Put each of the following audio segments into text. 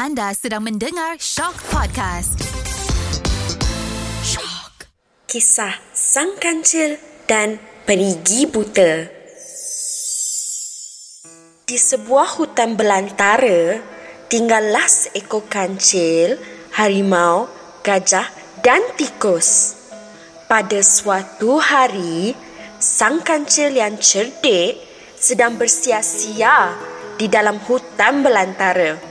Anda sedang mendengar Shock Podcast. Shock. Kisah Sang Kancil dan Perigi Buta Di sebuah hutan belantara, tinggallah seekor kancil, harimau, gajah dan tikus. Pada suatu hari, sang kancil yang cerdik sedang bersia-sia di dalam hutan belantara.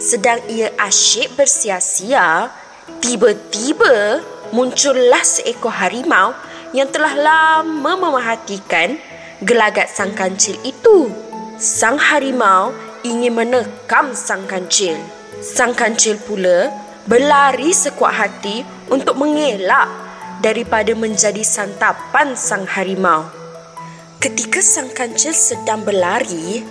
Sedang ia asyik bersia-sia, tiba-tiba muncullah seekor harimau yang telah lama memerhatikan gelagat sang kancil itu. Sang harimau ingin menekam sang kancil. Sang kancil pula berlari sekuat hati untuk mengelak daripada menjadi santapan sang harimau. Ketika sang kancil sedang berlari,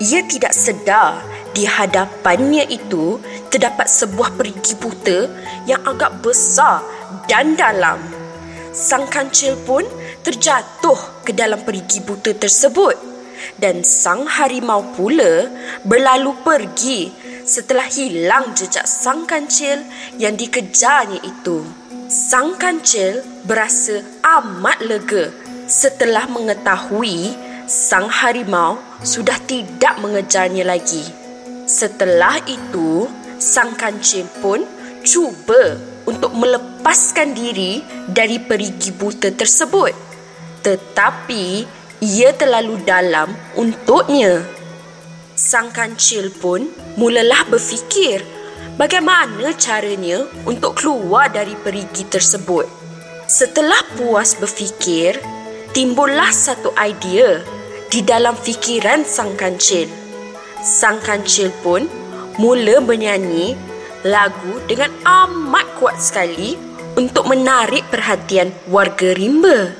ia tidak sedar di hadapannya itu terdapat sebuah perigi buta yang agak besar dan dalam. Sang kancil pun terjatuh ke dalam perigi buta tersebut dan sang harimau pula berlalu pergi setelah hilang jejak sang kancil yang dikejarnya itu. Sang kancil berasa amat lega setelah mengetahui sang harimau sudah tidak mengejarnya lagi. Setelah itu, sang kancil pun cuba untuk melepaskan diri dari perigi buta tersebut. Tetapi, ia terlalu dalam untuknya. Sang kancil pun mulalah berfikir bagaimana caranya untuk keluar dari perigi tersebut. Setelah puas berfikir, timbullah satu idea di dalam fikiran sang kancil sang kancil pun mula bernyanyi lagu dengan amat kuat sekali untuk menarik perhatian warga rimba.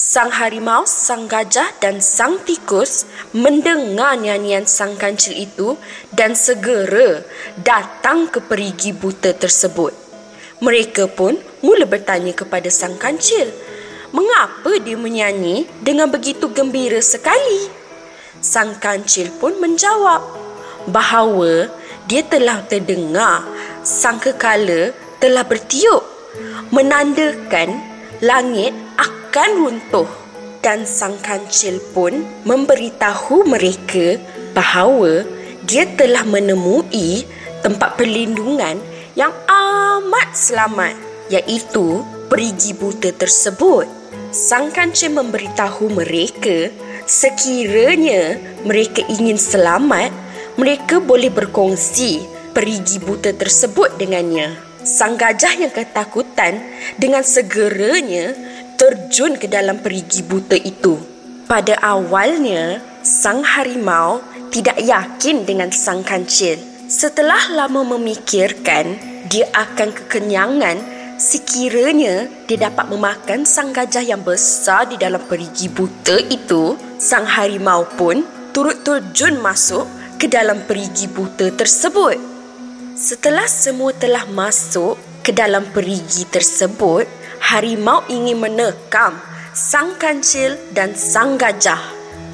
Sang harimau, sang gajah dan sang tikus mendengar nyanyian sang kancil itu dan segera datang ke perigi buta tersebut. Mereka pun mula bertanya kepada sang kancil, mengapa dia menyanyi dengan begitu gembira sekali? Sang kancil pun menjawab bahawa dia telah terdengar sang kekala telah bertiup menandakan langit akan runtuh dan sang kancil pun memberitahu mereka bahawa dia telah menemui tempat perlindungan yang amat selamat iaitu perigi buta tersebut. Sang kancil memberitahu mereka Sekiranya mereka ingin selamat, mereka boleh berkongsi perigi buta tersebut dengannya. Sang gajah yang ketakutan dengan segeranya terjun ke dalam perigi buta itu. Pada awalnya, sang harimau tidak yakin dengan sang kancil. Setelah lama memikirkan, dia akan kekenyangan sekiranya dia dapat memakan sang gajah yang besar di dalam perigi buta itu sang harimau pun turut terjun masuk ke dalam perigi buta tersebut. Setelah semua telah masuk ke dalam perigi tersebut, harimau ingin menekam sang kancil dan sang gajah.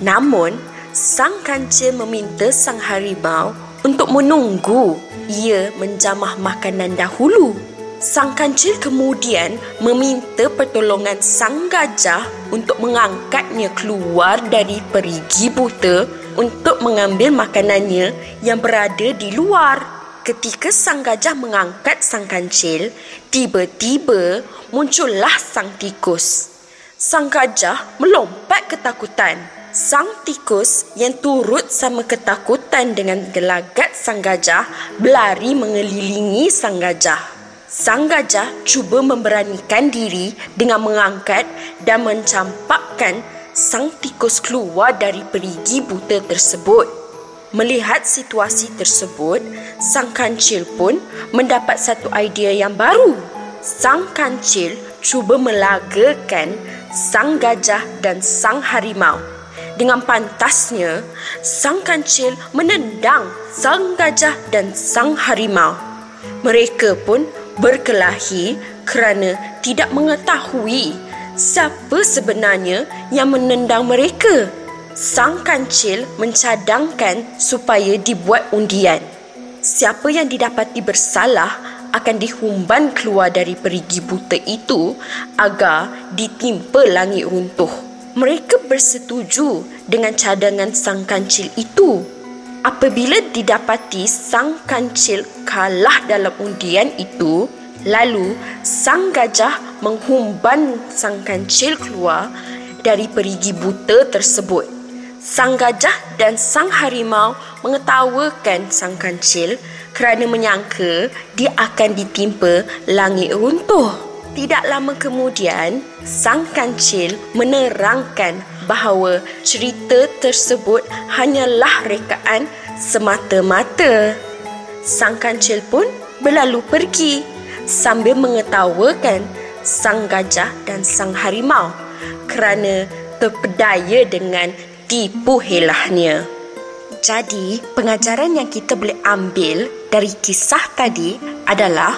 Namun, sang kancil meminta sang harimau untuk menunggu ia menjamah makanan dahulu. Sang kancil kemudian meminta pertolongan sang gajah untuk mengangkatnya keluar dari perigi buta untuk mengambil makanannya yang berada di luar. Ketika sang gajah mengangkat sang kancil, tiba-tiba muncullah sang tikus. Sang gajah melompat ketakutan. Sang tikus yang turut sama ketakutan dengan gelagat sang gajah berlari mengelilingi sang gajah. Sang gajah cuba memberanikan diri dengan mengangkat dan mencampakkan sang tikus keluar dari perigi buta tersebut. Melihat situasi tersebut, sang kancil pun mendapat satu idea yang baru. Sang kancil cuba melagakan sang gajah dan sang harimau. Dengan pantasnya, sang kancil menendang sang gajah dan sang harimau. Mereka pun berkelahi kerana tidak mengetahui siapa sebenarnya yang menendang mereka. Sang kancil mencadangkan supaya dibuat undian. siapa yang didapati bersalah akan dihumban keluar dari perigi buta itu agar ditimpa langit runtuh. Mereka bersetuju dengan cadangan sang kancil itu. Apabila didapati sang kancil kalah dalam undian itu, lalu sang gajah menghumban sang kancil keluar dari perigi buta tersebut. Sang gajah dan sang harimau mengetawakan sang kancil kerana menyangka dia akan ditimpa langit runtuh. Tidak lama kemudian, sang kancil menerangkan bahawa cerita tersebut hanyalah rekaan semata-mata. Sang kancil pun berlalu pergi sambil mengetawakan sang gajah dan sang harimau kerana terpedaya dengan tipu helahnya. Jadi, pengajaran yang kita boleh ambil dari kisah tadi adalah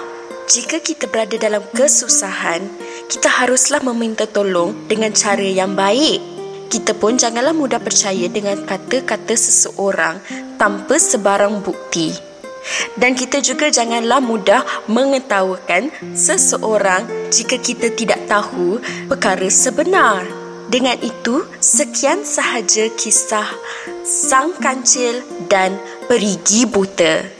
jika kita berada dalam kesusahan, kita haruslah meminta tolong dengan cara yang baik. Kita pun janganlah mudah percaya dengan kata-kata seseorang tanpa sebarang bukti. Dan kita juga janganlah mudah mengetawakan seseorang jika kita tidak tahu perkara sebenar. Dengan itu, sekian sahaja kisah Sang Kancil dan Perigi Buta.